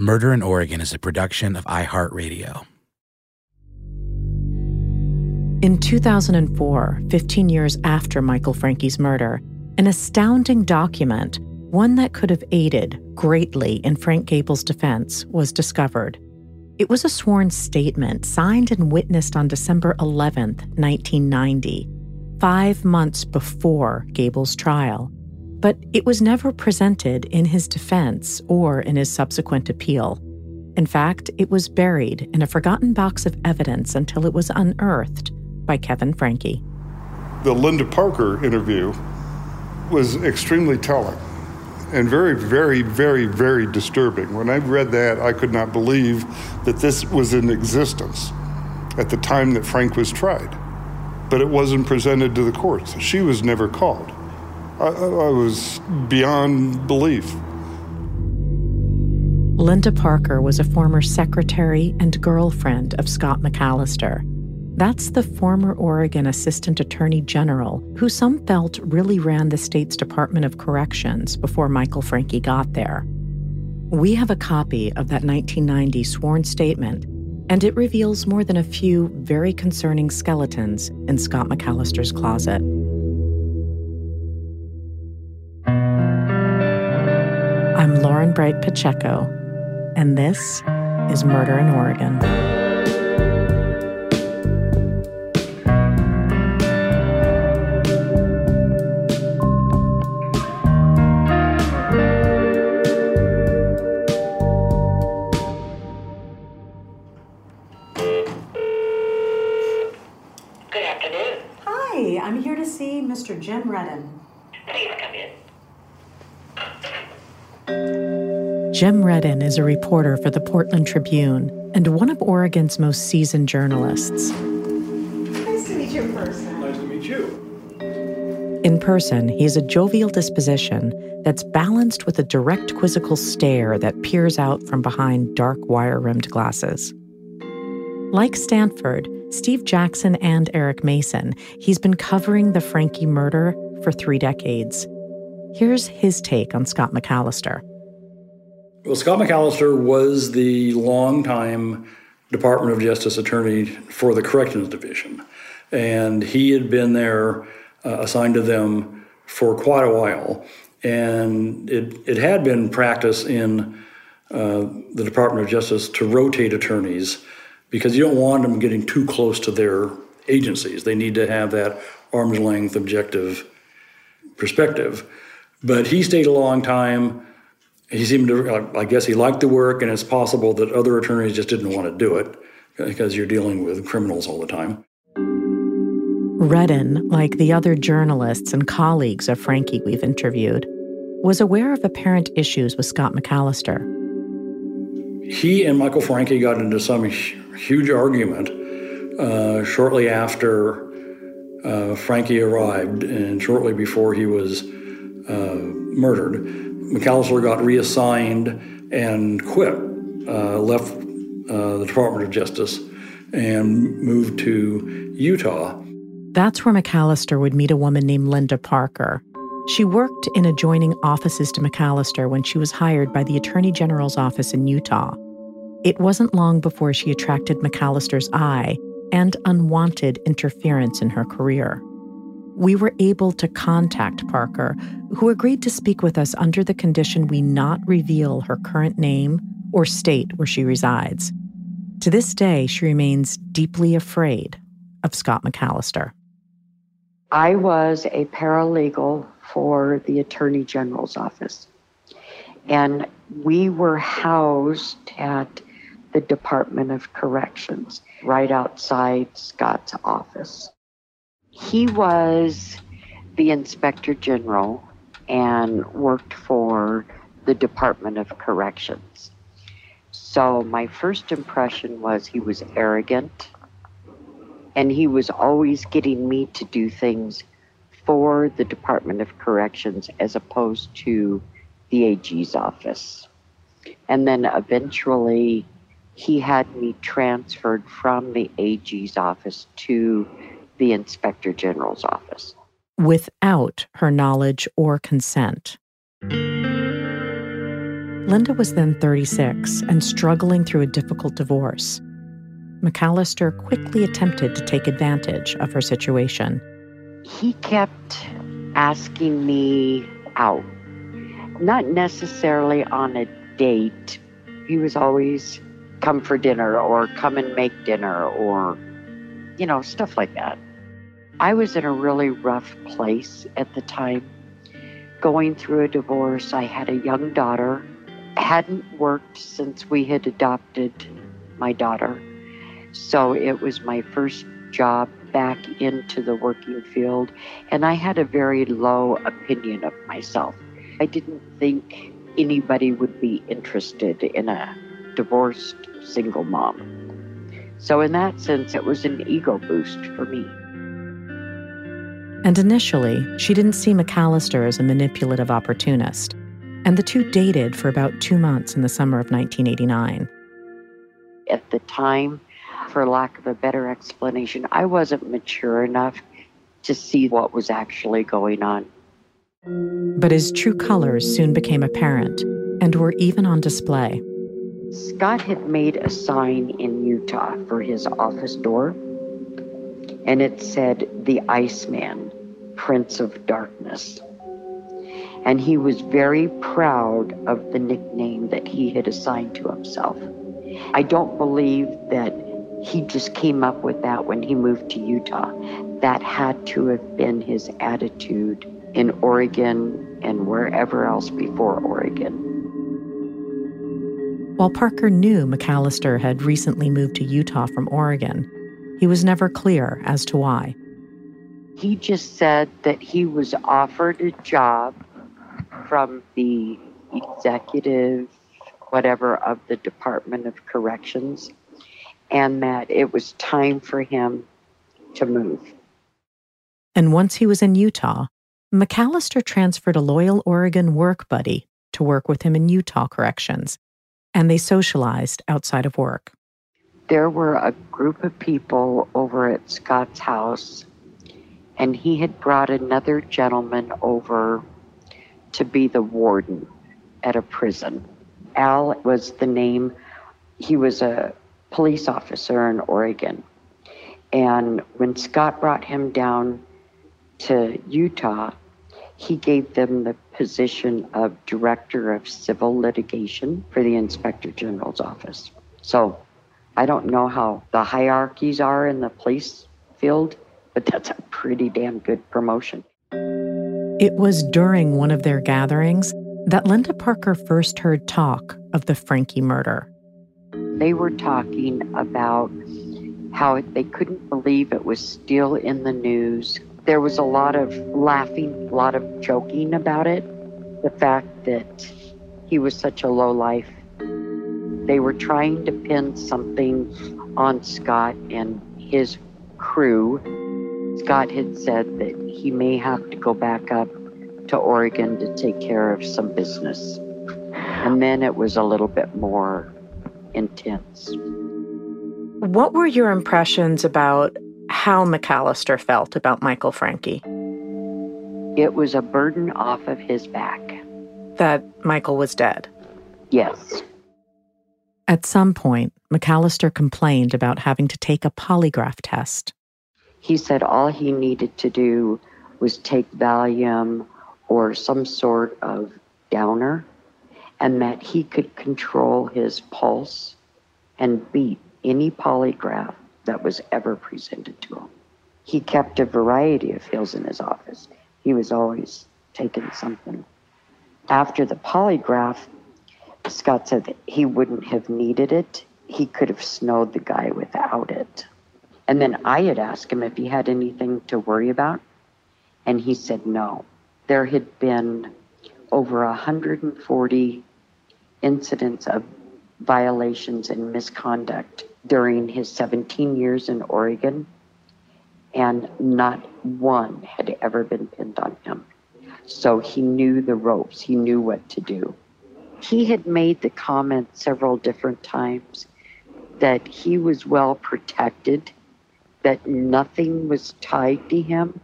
Murder in Oregon is a production of iHeartRadio. In 2004, 15 years after Michael Francke's murder, an astounding document, one that could have aided greatly in Frank Gable's defense, was discovered. It was a sworn statement signed and witnessed on December 11, 1990, five months before Gable's trial but it was never presented in his defense or in his subsequent appeal. In fact, it was buried in a forgotten box of evidence until it was unearthed by Kevin Francke. The Linda Parker interview was extremely telling and very, very, very, very disturbing. When I read that, I could not believe that this was in existence at the time that Frank was tried. But it wasn't presented to the courts. She was never called. I, I was beyond belief. Linda Parker was a former secretary and girlfriend of Scott McAllister. That's the former Oregon Assistant Attorney General who some felt really ran the state's Department of Corrections before Michael Francke got there. We have a copy of that 1990 sworn statement, and it reveals more than a few very concerning skeletons in Scott McAllister's closet. I'm Lauren Bright Pacheco, and this is Murder in Oregon. Jim Redden is a reporter for the Portland Tribune and one of Oregon's most seasoned journalists. Nice to meet you in person. Nice to meet you. In person, he has a jovial disposition that's balanced with a direct quizzical stare that peers out from behind dark wire rimmed glasses. Like Stanford, Steve Jackson, and Eric Mason, he's been covering the Francke murder for three decades. Here's his take on Scott McAllister. Well, Scott McAllister was the longtime Department of Justice attorney for the Corrections Division. And he had been there, uh, assigned to them for quite a while. And it, it had been practice in uh, the Department of Justice to rotate attorneys because you don't want them getting too close to their agencies. They need to have that arm's length objective perspective. But he stayed a long time. He seemed to, I guess he liked the work, and it's possible that other attorneys just didn't want to do it because you're dealing with criminals all the time. Redden, like the other journalists and colleagues of Francke we've interviewed, was aware of apparent issues with Scott McAllister. He and Michael Francke got into some huge argument uh, shortly after uh, Francke arrived and shortly before he was uh, murdered, McAllister got reassigned and quit, uh, left uh, the Department of Justice, and moved to Utah. That's where McAllister would meet a woman named Linda Parker. She worked in adjoining offices to McAllister when she was hired by the Attorney General's office in Utah. It wasn't long before she attracted McAllister's eye and unwanted interference in her career. We were able to contact Parker, who agreed to speak with us under the condition we not reveal her current name or state where she resides. To this day, she remains deeply afraid of Scott McAllister. I was a paralegal for the Attorney General's office, and we were housed at the Department of Corrections right outside Scott's office. He was the Inspector General and worked for the Department of Corrections. So my first impression was he was arrogant and he was always getting me to do things for the Department of Corrections as opposed to the AG's office. And then eventually he had me transferred from the AG's office to the Inspector General's office. Without her knowledge or consent. Linda was then 36 and struggling through a difficult divorce. McAllister quickly attempted to take advantage of her situation. He kept asking me out, not necessarily on a date. He was always come for dinner or come and make dinner or, you know, stuff like that. I was in a really rough place at the time, going through a divorce. I had a young daughter hadn't worked since we had adopted my daughter. So it was my first job back into the working field, and I had a very low opinion of myself. I didn't think anybody would be interested in a divorced single mom. So, in that sense, it was an ego boost for me. And initially, she didn't see McAllister as a manipulative opportunist and the two dated for about two months in the summer of 1989. At the time, for lack of a better explanation, I wasn't mature enough to see what was actually going on. But his true colors soon became apparent and were even on display. Scott had made a sign in Utah for his office door, and it said, The Iceman, Prince of Darkness and he was very proud of the nickname that he had assigned to himself. I don't believe that he just came up with that when he moved to Utah. That had to have been his attitude in Oregon and wherever else before Oregon. While Parker knew McAllister had recently moved to Utah from Oregon, he was never clear as to why. He just said that he was offered a job from the executive, whatever, of the Department of Corrections, and that it was time for him to move. And once he was in Utah, McAllister transferred a loyal Oregon work buddy to work with him in Utah corrections, and they socialized outside of work. There were a group of people over at Scott's house, and he had brought another gentleman over to be the warden at a prison. Al was the name, he was a police officer in Oregon. And when Scott brought him down to Utah, he gave them the position of director of civil litigation for the inspector general's office. So I don't know how the hierarchies are in the police field, but that's a pretty damn good promotion. It was during one of their gatherings that Linda Parker first heard talk of the Francke murder. They were talking about how they couldn't believe it was still in the news. There was a lot of laughing, a lot of joking about it. The fact that he was such a low life. They were trying to pin something on Scott and his crew Scott had said that he may have to go back up to Oregon to take care of some business. And then it was a little bit more intense. What were your impressions about how McAllister felt about Michael Francke? It was a burden off of his back. That Michael was dead? Yes. At some point, McAllister complained about having to take a polygraph test. He said all he needed to do was take Valium or some sort of downer, and that he could control his pulse and beat any polygraph that was ever presented to him. He kept a variety of pills in his office. He was always taking something. After the polygraph, Scott said that he wouldn't have needed it. He could have snowed the guy without it. And then I had asked him if he had anything to worry about, and he said no. There had been over 140 incidents of violations and misconduct during his 17 years in Oregon, and not one had ever been pinned on him. So he knew the ropes, he knew what to do. He had made the comment several different times that he was well protected, that nothing was tied to him.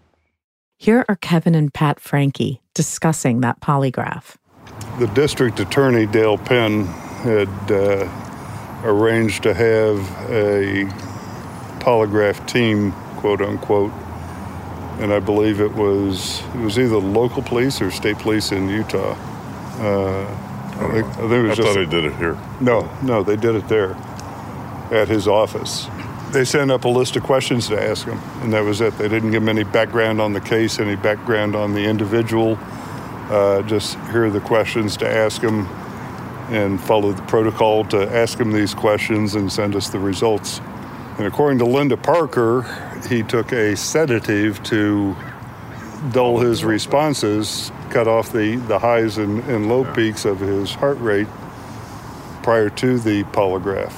Here are Kevin and Pat Francke discussing that polygraph. The district attorney, Dale Penn, had uh, arranged to have a polygraph team, quote unquote, and I believe it was it was either local police or state police in Utah. Uh, I, think, I think it was I just thought they did it here. No, no, they did it there at his office. They sent up a list of questions to ask him, and that was it. They didn't give him any background on the case, any background on the individual. Uh, just here are the questions to ask him, and follow the protocol to ask him these questions and send us the results. And according to Linda Parker, he took a sedative to dull his responses, cut off the, the highs and, and low peaks of his heart rate prior to the polygraph.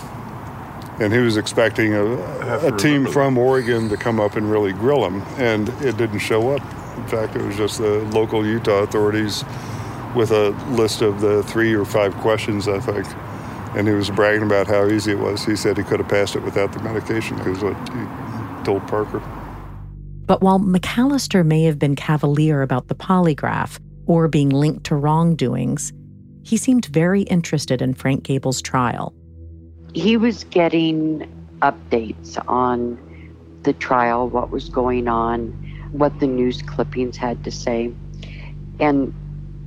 And he was expecting a, a team from Oregon to come up and really grill him, and it didn't show up. In fact, it was just the local Utah authorities with a list of the three or five questions, I think. And he was bragging about how easy it was. He said he could have passed it without the medication, is what he told Parker. But while McAllister may have been cavalier about the polygraph or being linked to wrongdoings, he seemed very interested in Frank Gable's trial. He was getting updates on the trial, what was going on, what the news clippings had to say. And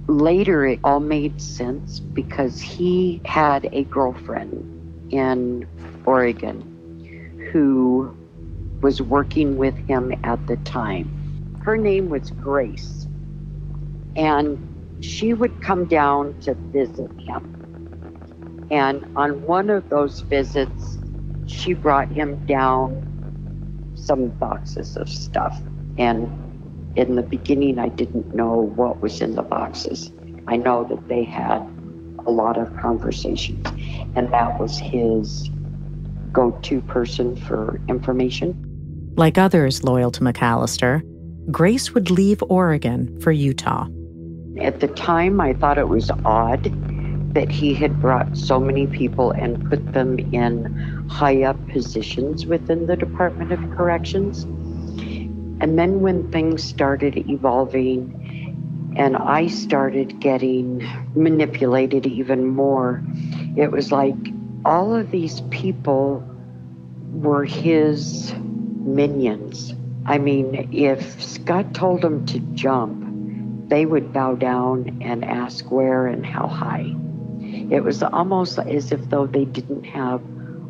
later it all made sense because he had a girlfriend in Oregon who was working with him at the time. Her name was Grace. And she would come down to visit him. And on one of those visits, she brought him down some boxes of stuff. And in the beginning, I didn't know what was in the boxes. I know that they had a lot of conversations, and that was his go to person for information. Like others loyal to McAllister, Grace would leave Oregon for Utah. At the time, I thought it was odd that he had brought so many people and put them in high up positions within the Department of Corrections. And then when things started evolving and I started getting manipulated even more, it was like all of these people were his minions. I mean, if Scott told them to jump, they would bow down and ask where and how high. It was almost as if though they didn't have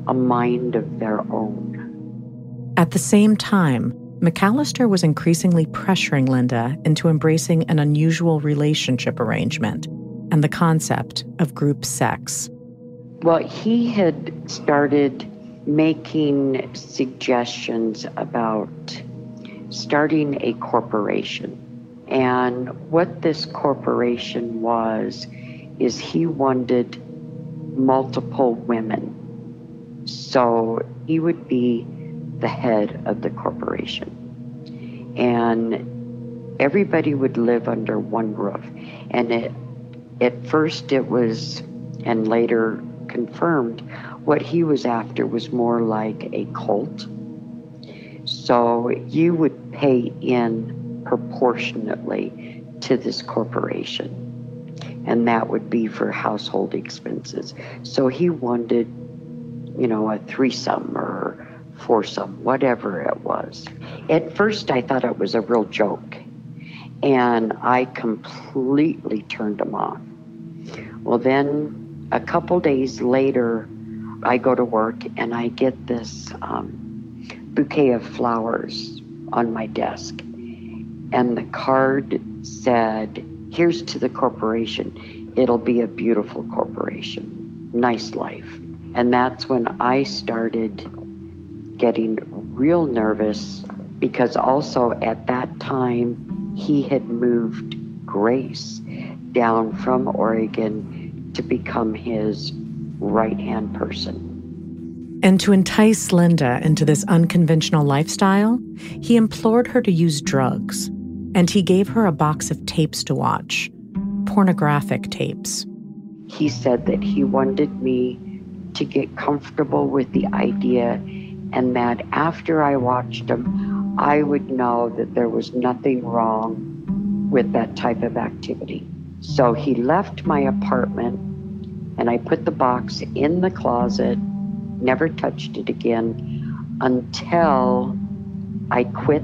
a mind of their own. At the same time, McAllister was increasingly pressuring Linda into embracing an unusual relationship arrangement and the concept of group sex. Well, he had started making suggestions about starting a corporation. And what this corporation was, is he wanted multiple women. So he would be the head of the corporation. And everybody would live under one roof. And it, at first it was, and later confirmed, what he was after was more like a cult. So you would pay in proportionately to this corporation. And that would be for household expenses. So he wanted, you know, a threesome or foursome, whatever it was. At first, I thought it was a real joke. And I completely turned him off. Well, then a couple days later, I go to work and I get this um, bouquet of flowers on my desk. And the card said, Here's to the corporation. It'll be a beautiful corporation. Nice life. And that's when I started getting real nervous because also at that time he had moved Grace down from Oregon to become his right hand person. And to entice Linda into this unconventional lifestyle, he implored her to use drugs, and he gave her a box of tapes to watch pornographic tapes. He said that he wanted me to get comfortable with the idea, and that after I watched them, I would know that there was nothing wrong with that type of activity. So he left my apartment, and I put the box in the closet never touched it again until I quit.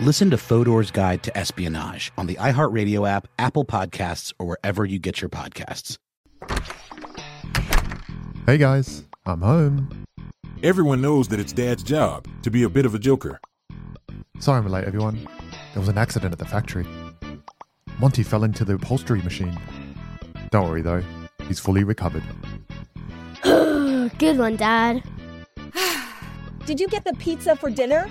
Listen to Fodor's Guide to Espionage on the iHeartRadio app, Apple Podcasts, or wherever you get your podcasts. Hey guys, I'm home. Everyone knows that it's Dad's job to be a bit of a joker. Sorry I'm late, everyone. There was an accident at the factory. Monty fell into the upholstery machine. Don't worry though, he's fully recovered. Good one, Dad. Did you get the pizza for dinner?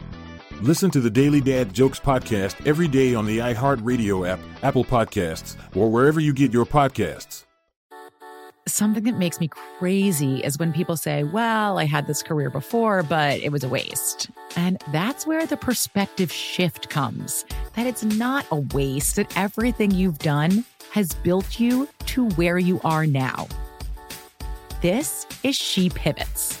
Listen to the Daily Dad Jokes podcast every day on the iHeartRadio app, Apple Podcasts, or wherever you get your podcasts. Something that makes me crazy is when people say, Well, I had this career before, but it was a waste. And that's where the perspective shift comes that it's not a waste, that everything you've done has built you to where you are now. This is She Pivots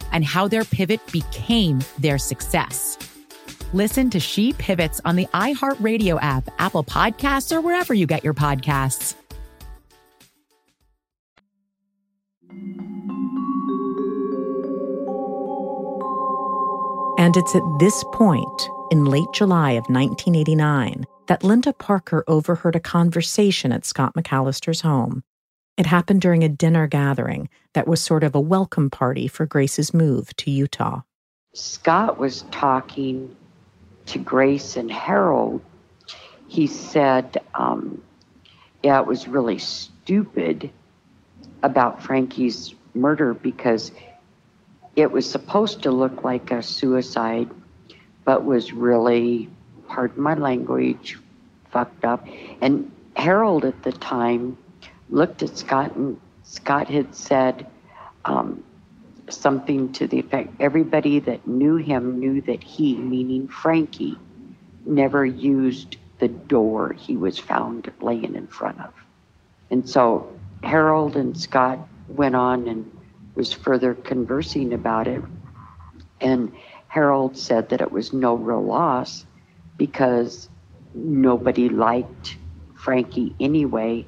and how their pivot became their success. Listen to She Pivots on the iHeartRadio app, Apple Podcasts, or wherever you get your podcasts. And it's at this point, in late July of 1989, that Linda Parker overheard a conversation at Scott McAllister's home. It happened during a dinner gathering that was sort of a welcome party for Grace's move to Utah. Scott was talking to Grace and Harold. He said, um, Yeah, it was really stupid about Francke's murder because it was supposed to look like a suicide, but was really, pardon my language, fucked up. And Harold at the time looked at Scott, and Scott had said um, something to the effect everybody that knew him knew that he, meaning Francke, never used the door he was found laying in front of. And so Harold and Scott went on and was further conversing about it. And Harold said that it was no real loss because nobody liked Francke anyway.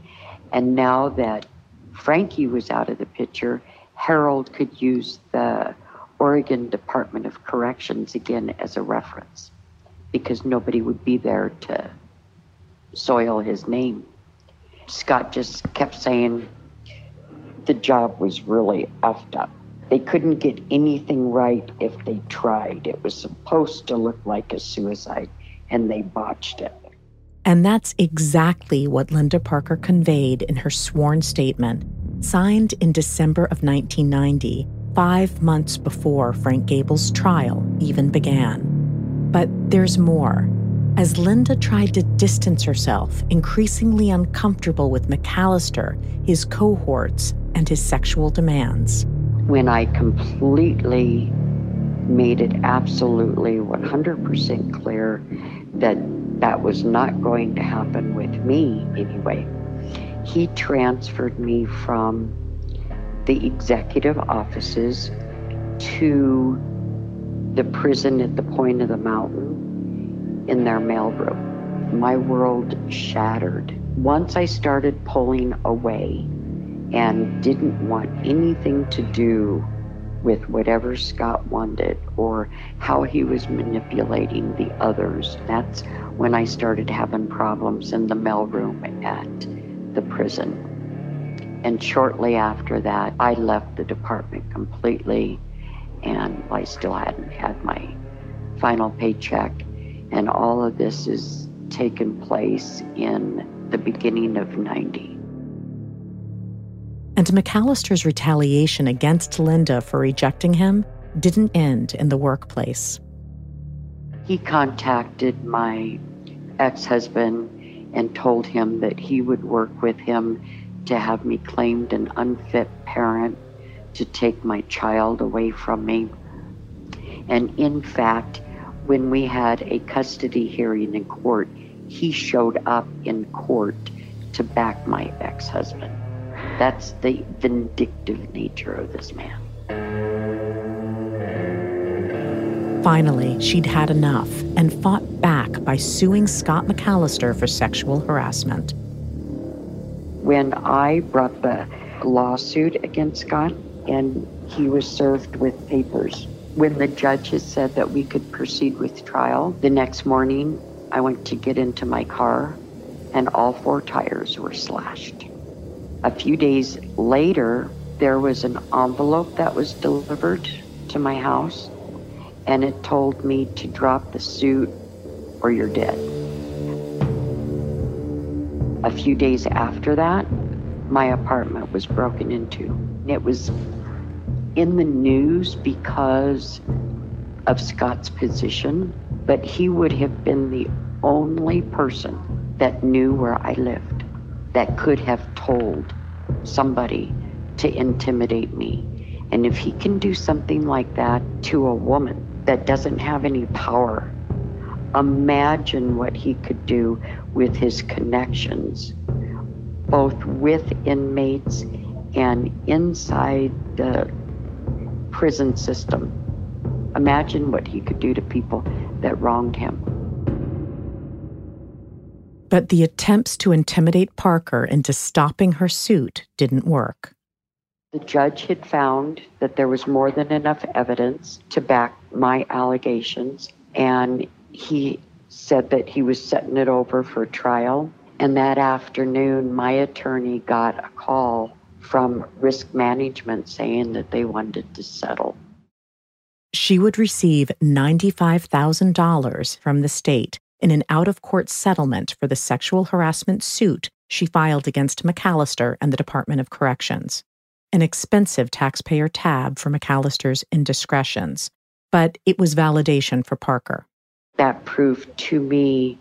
And now that Francke was out of the picture, Harold could use the Oregon Department of Corrections again as a reference because nobody would be there to soil his name. Scott just kept saying the job was really effed up. They couldn't get anything right if they tried. It was supposed to look like a suicide, and they botched it. And that's exactly what Linda Parker conveyed in her sworn statement, signed in December of 1990, five months before Frank Gable's trial even began. But there's more. As Linda tried to distance herself, increasingly uncomfortable with McAllister, his cohorts, and his sexual demands. When I completely made it absolutely 100% clear that that was not going to happen with me anyway, he transferred me from the executive offices to the prison at the point of the mountain in their mailroom. My world shattered. Once I started pulling away and didn't want anything to do with whatever Scott wanted or how he was manipulating the others. That's when I started having problems in the mailroom at the prison. And shortly after that, I left the department completely, and I still hadn't had my final paycheck. And all of this has taken place in the beginning of 90 and McAllister's retaliation against Linda for rejecting him didn't end in the workplace. He contacted my ex husband and told him that he would work with him to have me claimed an unfit parent to take my child away from me. And in fact, when we had a custody hearing in court, he showed up in court to back my ex husband. That's the vindictive nature of this man. Finally, she'd had enough and fought back by suing Scott McAllister for sexual harassment. When I brought the lawsuit against Scott, and he was served with papers, when the judges said that we could proceed with trial, the next morning I went to get into my car, and all four tires were slashed. A few days later, there was an envelope that was delivered to my house, and it told me to drop the suit or you're dead. A few days after that, my apartment was broken into. It was in the news because of Scott's position, but he would have been the only person that knew where I lived that could have told somebody to intimidate me. And if he can do something like that to a woman that doesn't have any power, imagine what he could do with his connections, both with inmates and inside the prison system. Imagine what he could do to people that wronged him. But the attempts to intimidate Parker into stopping her suit didn't work. The judge had found that there was more than enough evidence to back my allegations, and he said that he was setting it over for trial. And that afternoon, my attorney got a call from risk management saying that they wanted to settle. She would receive $95,000 from the state in an out of court settlement for the sexual harassment suit she filed against McAllister and the Department of Corrections. An expensive taxpayer tab for McAllister's indiscretions, but it was validation for Parker. That proved to me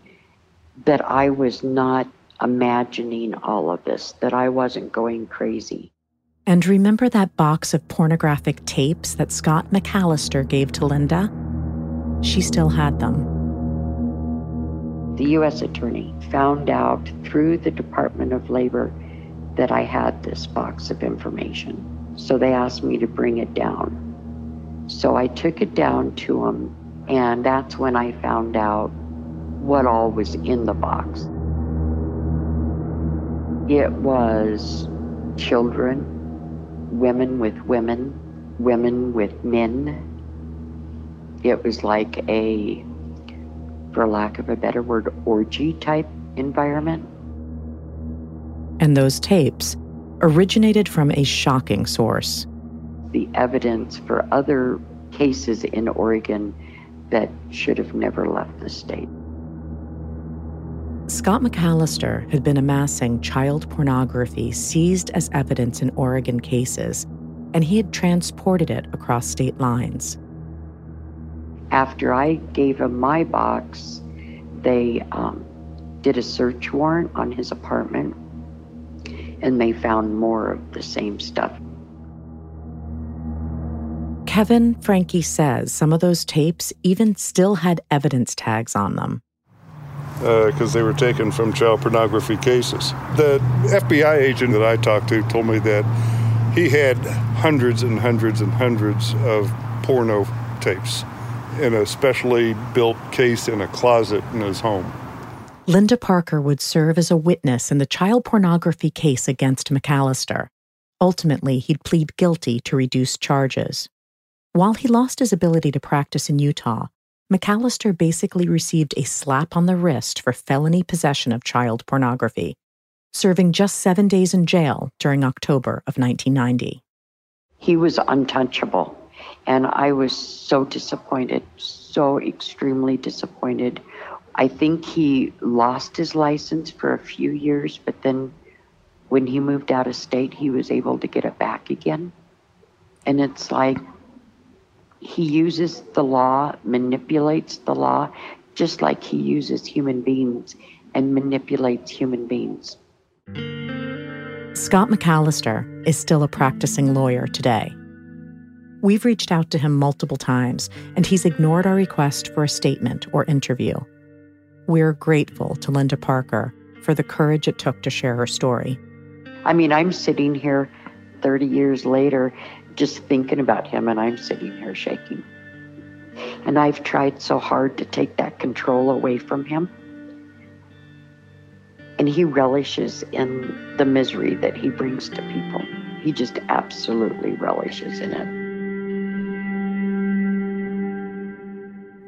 that I was not imagining all of this, that I wasn't going crazy. And remember that box of pornographic tapes that Scott McAllister gave to Linda? She still had them. The U.S. Attorney found out through the Department of Labor that I had this box of information. So they asked me to bring it down. So I took it down to them, and that's when I found out what all was in the box. It was children, women with women, women with men. It was like a, for lack of a better word, orgy type environment. And those tapes originated from a shocking source. The evidence for other cases in Oregon that should have never left the state. Scott McAllister had been amassing child pornography seized as evidence in Oregon cases, and he had transported it across state lines. After I gave him my box, they um, did a search warrant on his apartment and they found more of the same stuff. Kevin Francke says some of those tapes even still had evidence tags on them because uh, they were taken from child pornography cases. The FBI agent that I talked to told me that he had hundreds and hundreds and hundreds of porno tapes in a specially built case in a closet in his home. Linda Parker would serve as a witness in the child pornography case against McAllister. Ultimately, he'd plead guilty to reduced charges. While he lost his ability to practice in Utah, McAllister basically received a slap on the wrist for felony possession of child pornography, serving just seven days in jail during October of 1990. He was untouchable, and I was so disappointed, so extremely disappointed. I think he lost his license for a few years, but then when he moved out of state, he was able to get it back again. And it's like, he uses the law, manipulates the law, just like he uses human beings and manipulates human beings. Scott McAllister is still a practicing lawyer today. We've reached out to him multiple times, and he's ignored our request for a statement or interview. We're grateful to Linda Parker for the courage it took to share her story. I mean, I'm sitting here 30 years later just thinking about him, and I'm sitting here shaking. And I've tried so hard to take that control away from him. And he relishes in the misery that he brings to people. He just absolutely relishes in it.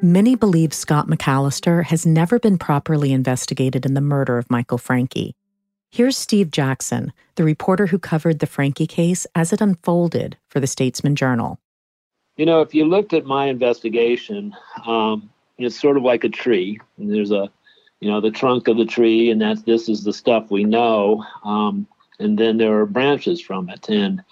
Many believe Scott McAllister has never been properly investigated in the murder of Michael Francke. Here's Steve Jackson, the reporter who covered the Francke case as it unfolded for the Statesman Journal. You know, if you looked at my investigation, um, it's sort of like a tree. There's a, you know, the trunk of the tree, and that's this is the stuff we know. Um, and then there are branches from it. And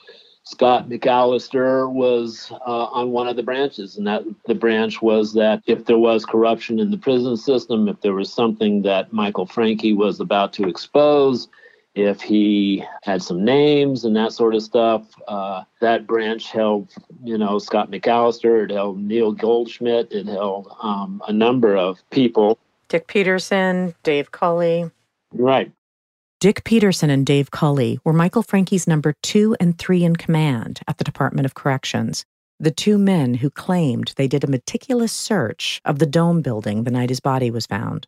Scott McAllister was uh, on one of the branches, and that the branch was that if there was corruption in the prison system, if there was something that Michael Francke was about to expose, if he had some names and that sort of stuff, uh, that branch held, you know, Scott McAllister, it held Neil Goldschmidt, it held um, a number of people. Dick Peterson, Dave Culley. Right. Dick Peterson and Dave Culley were Michael Francke's number two and three in command at the Department of Corrections, the two men who claimed they did a meticulous search of the dome building the night his body was found.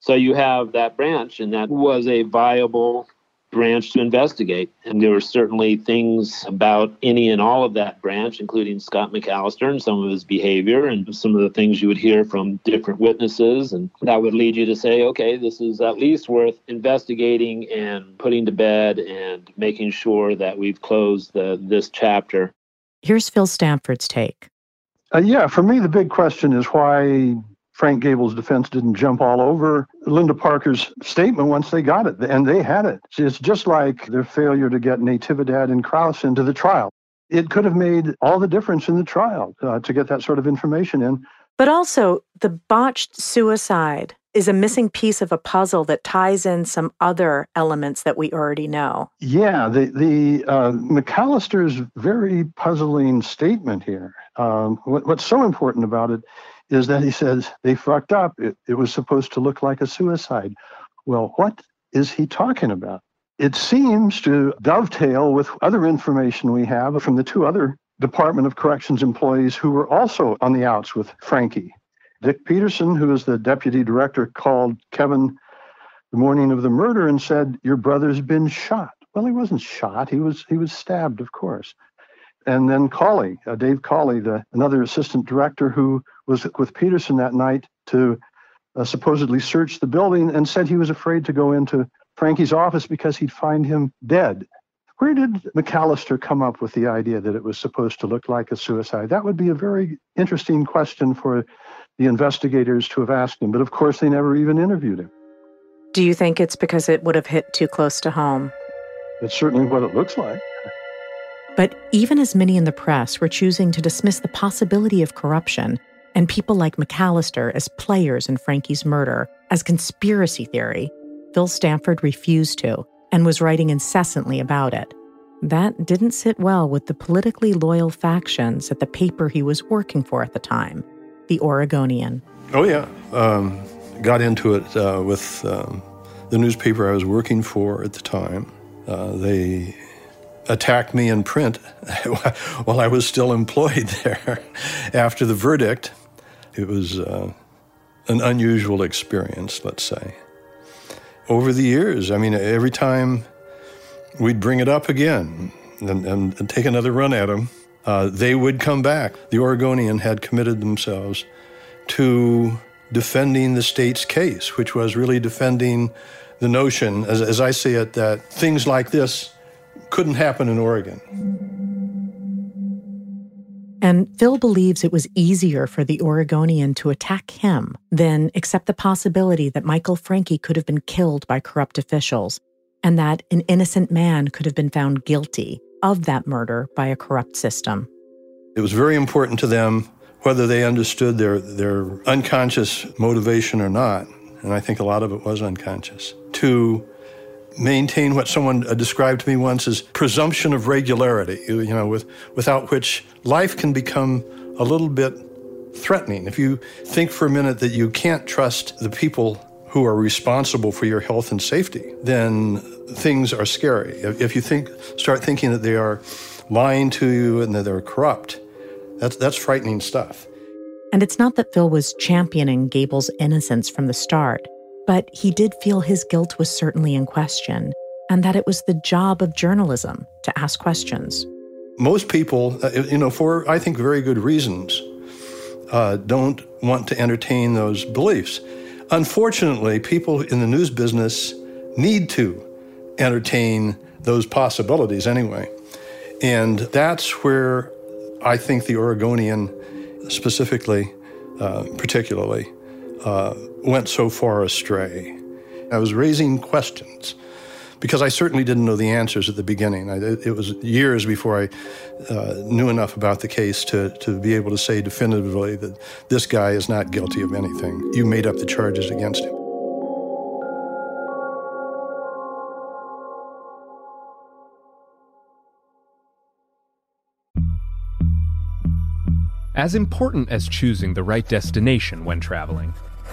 So you have that branch, and that was a viable branch to investigate. And there were certainly things about any and all of that branch, including Scott McAllister and some of his behavior and some of the things you would hear from different witnesses. And that would lead you to say, okay, this is at least worth investigating and putting to bed and making sure that we've closed the, this chapter. Here's Phil Stanford's take. Uh, yeah, for me, the big question is why Frank Gable's defense didn't jump all over Linda Parker's statement once they got it, and they had it. It's just like their failure to get Natividad and Kraus into the trial. It could have made all the difference in the trial uh, to get that sort of information in. But also, the botched suicide is a missing piece of a puzzle that ties in some other elements that we already know. Yeah, the the uh, McAllister's very puzzling statement here. Um, what, what's so important about it is that he says they fucked up. It, it was supposed to look like a suicide. Well, what is he talking about? It seems to dovetail with other information we have from the two other Department of Corrections employees who were also on the outs with Francke. Dick Peterson, who is the deputy director, called Kevin the morning of the murder and said, "Your brother's been shot." Well, he wasn't shot. He was he was stabbed, of course. And then Cawley, uh, Dave Cawley, the another assistant director who was with Peterson that night to uh, supposedly search the building and said he was afraid to go into Francke's office because he'd find him dead. Where did McAllister come up with the idea that it was supposed to look like a suicide? That would be a very interesting question for the investigators to have asked him, but of course they never even interviewed him. Do you think it's because it would have hit too close to home? It's certainly what it looks like. But even as many in the press were choosing to dismiss the possibility of corruption and people like McAllister as players in Francke's murder as conspiracy theory, Phil Stanford refused to and was writing incessantly about it. That didn't sit well with the politically loyal factions at the paper he was working for at the time, the Oregonian. Oh, yeah. Um, got into it uh, with um, the newspaper I was working for at the time. Uh, they attacked me in print while I was still employed there after the verdict. It was uh, an unusual experience, let's say. Over the years, I mean, every time we'd bring it up again and, and, and take another run at them, uh, they would come back. The Oregonian had committed themselves to defending the state's case, which was really defending the notion, as, as I see it, that things like this couldn't happen in Oregon. And Phil believes it was easier for the Oregonian to attack him than accept the possibility that Michael Francke could have been killed by corrupt officials and that an innocent man could have been found guilty of that murder by a corrupt system. It was very important to them whether they understood their, their unconscious motivation or not, and I think a lot of it was unconscious, to maintain what someone uh, described to me once as presumption of regularity, you know, with, without which life can become a little bit threatening. If you think for a minute that you can't trust the people who are responsible for your health and safety, then things are scary. If you think, start thinking that they are lying to you and that they're corrupt, that's, that's frightening stuff. And it's not that Phil was championing Gable's innocence from the start. But he did feel his guilt was certainly in question, and that it was the job of journalism to ask questions. Most people, uh, you know, for I think very good reasons, uh, don't want to entertain those beliefs. Unfortunately, people in the news business need to entertain those possibilities anyway. And that's where I think the Oregonian, specifically, uh, particularly, uh, went so far astray. I was raising questions because I certainly didn't know the answers at the beginning. I, it was years before I uh, knew enough about the case to, to be able to say definitively that this guy is not guilty of anything. You made up the charges against him. As important as choosing the right destination when traveling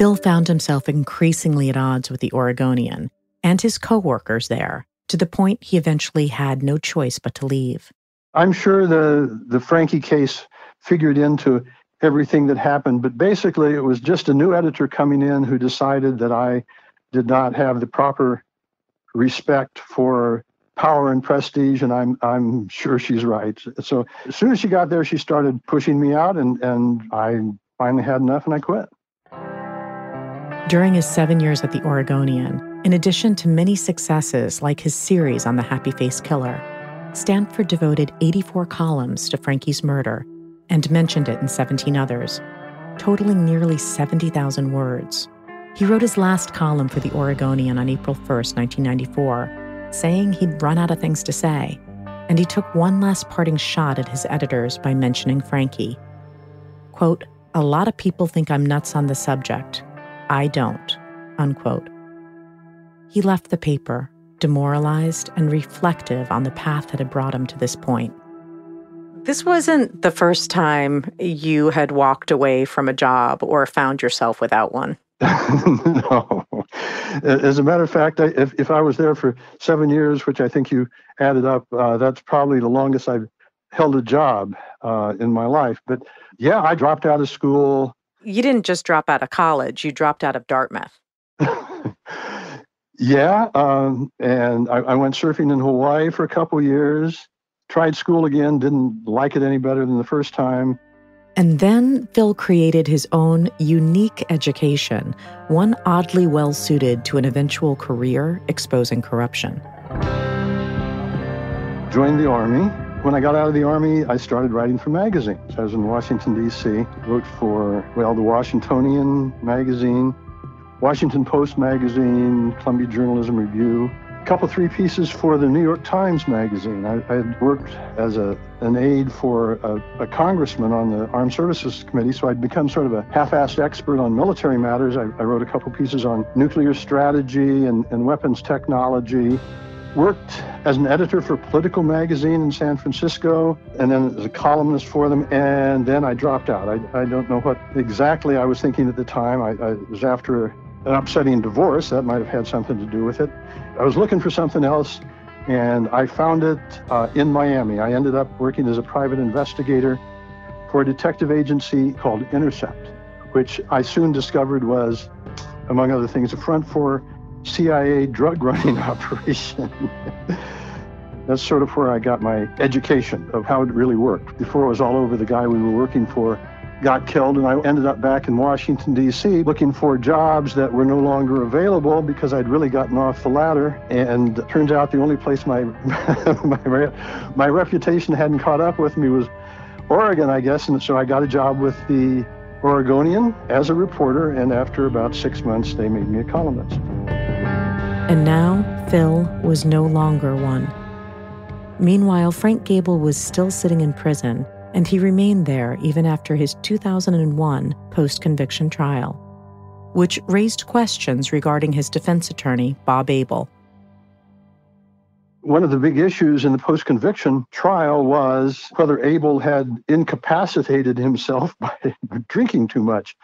Phil found himself increasingly at odds with the Oregonian and his coworkers there, to the point he eventually had no choice but to leave. I'm sure the the Francke case figured into everything that happened, but basically it was just a new editor coming in who decided that I did not have the proper respect for power and prestige, and I'm I'm sure she's right. So as soon as she got there, she started pushing me out, and and I finally had enough, and I quit. During his seven years at the Oregonian, in addition to many successes like his series on the Happy Face Killer, Stanford devoted 84 columns to Francke's murder and mentioned it in 17 others, totaling nearly 70,000 words. He wrote his last column for the Oregonian on April 1, 1994, saying he'd run out of things to say, and he took one last parting shot at his editors by mentioning Francke. Quote, A lot of people think I'm nuts on the subject. I don't. Unquote. He left the paper, demoralized and reflective on the path that had brought him to this point. This wasn't the first time you had walked away from a job or found yourself without one. no. As a matter of fact, I, if, if I was there for seven years, which I think you added up, uh, that's probably the longest I've held a job uh, in my life. But yeah, I dropped out of school. You didn't just drop out of college, you dropped out of Dartmouth. Yeah, um, and I, I, went surfing in Hawaii for a couple years. Tried school again, didn't like it any better than the first time. And then Phil created his own unique education, one oddly well suited to an eventual career exposing corruption. Joined the Army. When I got out of the Army, I started writing for magazines. I was in Washington, D.C., wrote for, well, the Washingtonian magazine, Washington Post magazine, Columbia Journalism Review, a couple, three pieces for the New York Times magazine. I, I had worked as a, an aide for a, a, congressman on the Armed Services Committee, so I'd become sort of a half-assed expert on military matters. I, I wrote a couple pieces on nuclear strategy and, and weapons technology. Worked as an editor for Political Magazine in San Francisco and then as a columnist for them. And then I dropped out. I, I don't know what exactly I was thinking at the time. I, I was after an upsetting divorce. That might have had something to do with it. I was looking for something else and I found it uh, in Miami. I ended up working as a private investigator for a detective agency called Intercept, which I soon discovered was, among other things, a front for CIA drug running operation. That's sort of where I got my education of how it really worked. Before it was all over, the guy we were working for got killed, and I ended up back in Washington, D.C., looking for jobs that were no longer available because I'd really gotten off the ladder. And turns out the only place my, my, my reputation hadn't caught up with me was Oregon, I guess. And so I got a job with the Oregonian as a reporter, and after about six months, they made me a columnist. And now Phil was no longer one. Meanwhile, Frank Gable was still sitting in prison, and he remained there even after his 2001 post conviction trial, which raised questions regarding his defense attorney, Bob Abel. One of the big issues in the post conviction trial was whether Abel had incapacitated himself by drinking too much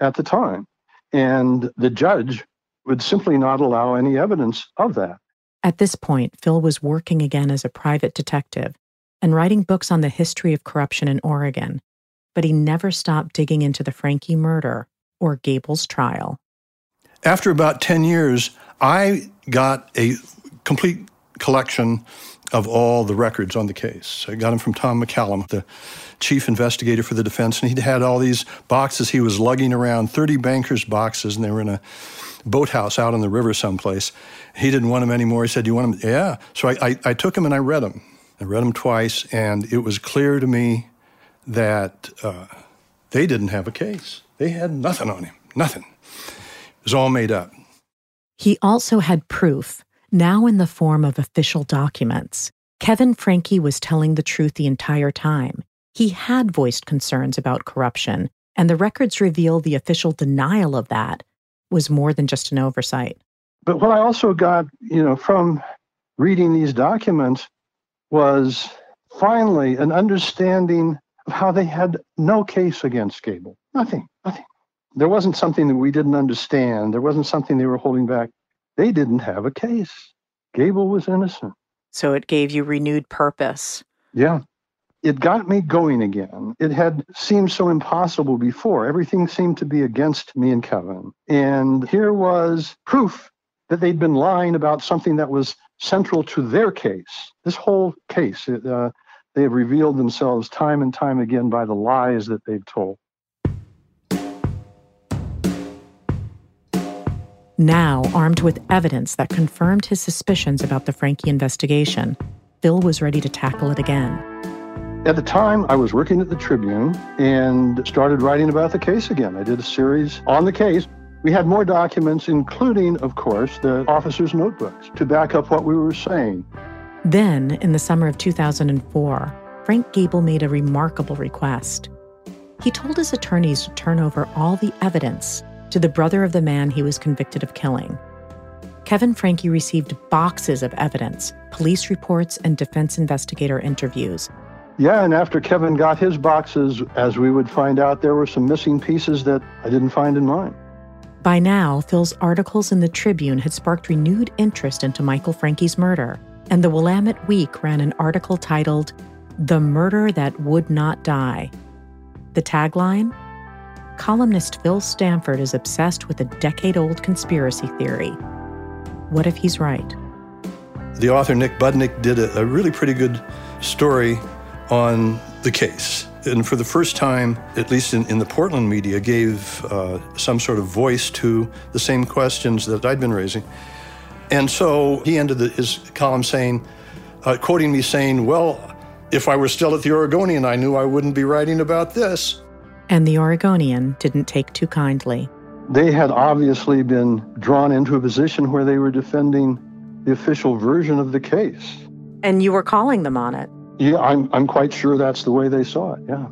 at the time. And the judge would simply not allow any evidence of that. At this point, Phil was working again as a private detective and writing books on the history of corruption in Oregon, but he never stopped digging into the Francke murder or Gable's trial. After about 10 years, I got a complete collection of all the records on the case. I got them from Tom McCallum, the chief investigator for the defense, and he'd had all these boxes he was lugging around, 30 bankers' boxes, and they were in a boathouse out on the river someplace. He didn't want them anymore. He said, You want them? Yeah. So I, I, I took them and I read them. I read them twice, and it was clear to me that uh, they didn't have a case. They had nothing on him, nothing. It was all made up. He also had proof, now in the form of official documents. Kevin Francke was telling the truth the entire time. He had voiced concerns about corruption, and the records reveal the official denial of that was more than just an oversight. But what I also got, you know, from reading these documents was finally an understanding of how they had no case against Gable. Nothing, nothing. There wasn't something that we didn't understand. There wasn't something they were holding back. They didn't have a case. Gable was innocent. So it gave you renewed purpose. Yeah. It got me going again. It had seemed so impossible before. Everything seemed to be against me and Kevin. And here was proof that they'd been lying about something that was central to their case. This whole case, uh, they have revealed themselves time and time again by the lies that they've told. Now, armed with evidence that confirmed his suspicions about the Francke investigation, Phil was ready to tackle it again. At the time, I was working at the Tribune and started writing about the case again. I did a series on the case. We had more documents, including, of course, the officers' notebooks to back up what we were saying. Then, in the summer of 2004, Frank Gable made a remarkable request. He told his attorneys to turn over all the evidence to the brother of the man he was convicted of killing. Kevin Francke received boxes of evidence, police reports, and defense investigator interviews. Yeah, and after Kevin got his boxes, as we would find out, there were some missing pieces that I didn't find in mine. By now, Phil's articles in the Tribune had sparked renewed interest into Michael Francke's murder, and the Willamette Week ran an article titled, The Murder That Would Not Die. The tagline? Columnist Phil Stanford is obsessed with a decade old conspiracy theory. What if he's right? The author Nick Budnick did a, a really pretty good story on the case and for the first time, at least in, in the Portland media, gave uh, some sort of voice to the same questions that I'd been raising. And so he ended the, his column saying, uh, quoting me saying, Well, if I were still at the Oregonian, I knew I wouldn't be writing about this. And the Oregonian didn't take too kindly. They had obviously been drawn into a position where they were defending the official version of the case. And you were calling them on it. Yeah, I'm, I'm quite sure that's the way they saw it, yeah.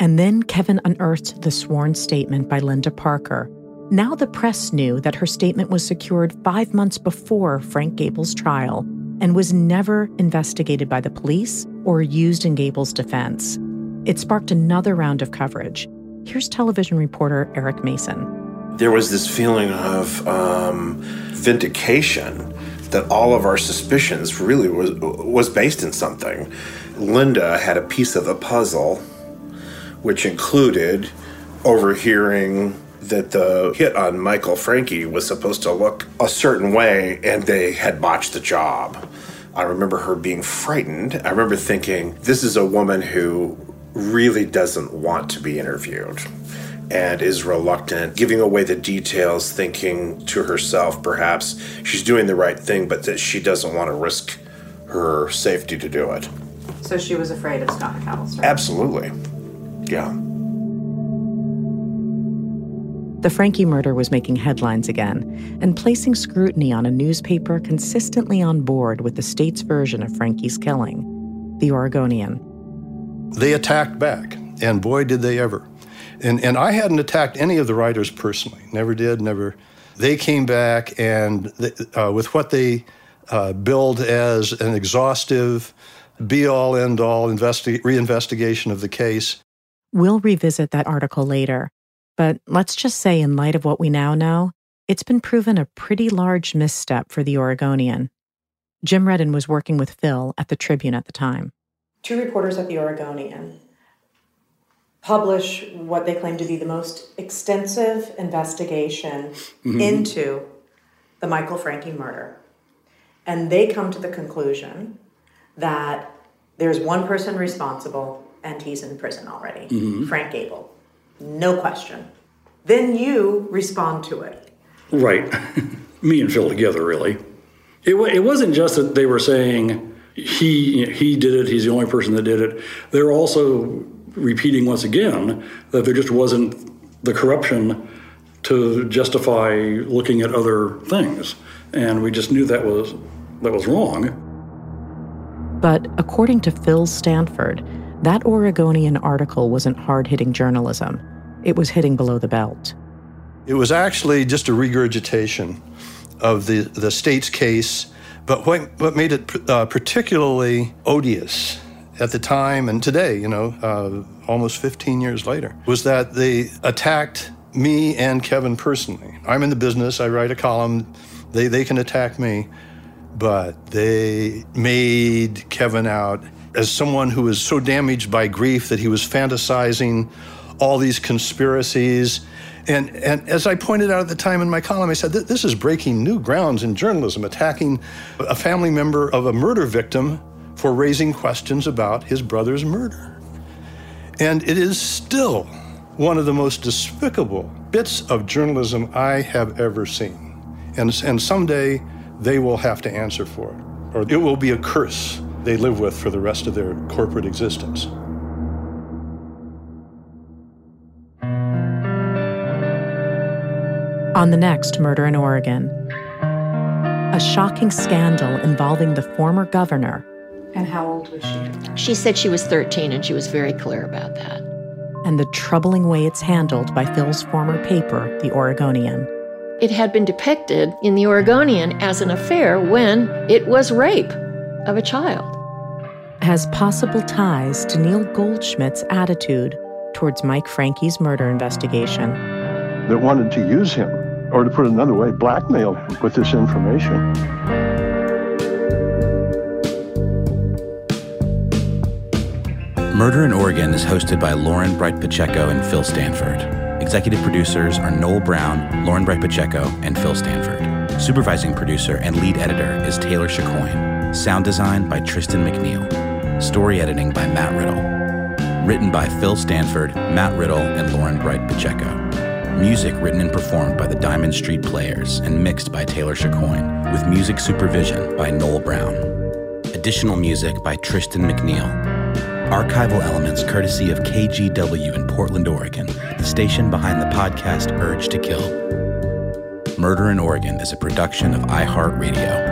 And then Kevin unearthed the sworn statement by Linda Parker, Now the press knew that her statement was secured five months before Frank Gable's trial and was never investigated by the police or used in Gable's defense. It sparked another round of coverage. Here's television reporter Eric Mason. There was this feeling of um, vindication that all of our suspicions really was was based in something. Linda had a piece of the puzzle, which included overhearing that the hit on Michael Francke was supposed to look a certain way, and they had botched the job. I remember her being frightened. I remember thinking, this is a woman who really doesn't want to be interviewed and is reluctant, giving away the details, thinking to herself perhaps she's doing the right thing, but that she doesn't want to risk her safety to do it. So she was afraid of Scott McAllister? Absolutely. Yeah. The Francke murder was making headlines again and placing scrutiny on a newspaper consistently on board with the state's version of Francke's killing, the Oregonian. They attacked back, and boy, did they ever. And, and I hadn't attacked any of the writers personally, never did, never. They came back and they, uh, with what they uh, billed as an exhaustive, be all end all investi- reinvestigation of the case. We'll revisit that article later. But let's just say, in light of what we now know, it's been proven a pretty large misstep for the Oregonian. Jim Redden was working with Phil at the Tribune at the time. Two reporters at the Oregonian publish what they claim to be the most extensive investigation mm-hmm. into the Michael Francke murder. And they come to the conclusion that there's one person responsible and he's in prison already mm-hmm. Frank Gable no question. Then you respond to it. Right. Me and Phil together, really. It, it wasn't just that they were saying he he did it, he's the only person that did it. They're also repeating once again that there just wasn't the corruption to justify looking at other things. And we just knew that was that was wrong. But according to Phil Stanford, that Oregonian article wasn't hard hitting journalism it was hitting below the belt. It was actually just a regurgitation of the, the state's case, but what, what made it uh, particularly odious at the time and today, you know, uh, almost 15 years later, was that they attacked me and Kevin personally. I'm in the business, I write a column, they, they can attack me, but they made Kevin out as someone who was so damaged by grief that he was fantasizing all these conspiracies. And, and as I pointed out at the time in my column, I said, this is breaking new grounds in journalism, attacking a family member of a murder victim for raising questions about his brother's murder. And it is still one of the most despicable bits of journalism I have ever seen. And, and someday they will have to answer for it, or it will be a curse they live with for the rest of their corporate existence. On the next Murder in Oregon, a shocking scandal involving the former governor. And how old was she? She said she was 13, and she was very clear about that. And the troubling way it's handled by Phil's former paper, The Oregonian. It had been depicted in The Oregonian as an affair when it was rape of a child. Has possible ties to Neil Goldschmidt's attitude towards Mike Francke's murder investigation. That wanted to use him or to put it another way, blackmail him with this information. Murder in Oregon is hosted by Lauren Bright Pacheco and Phil Stanford. Executive producers are Noel Brown, Lauren Bright Pacheco, and Phil Stanford. Supervising producer and lead editor is Taylor Chicoine. Sound design by Tristan McNeil. Story editing by Matt Riddle. Written by Phil Stanford, Matt Riddle, and Lauren Bright Pacheco. Music written and performed by the Diamond Street Players and mixed by Taylor Chicoine, with music supervision by Noel Brown. Additional music by Tristan McNeil. Archival elements courtesy of KGW in Portland, Oregon, the station behind the podcast Urge to Kill. Murder in Oregon is a production of iHeartRadio.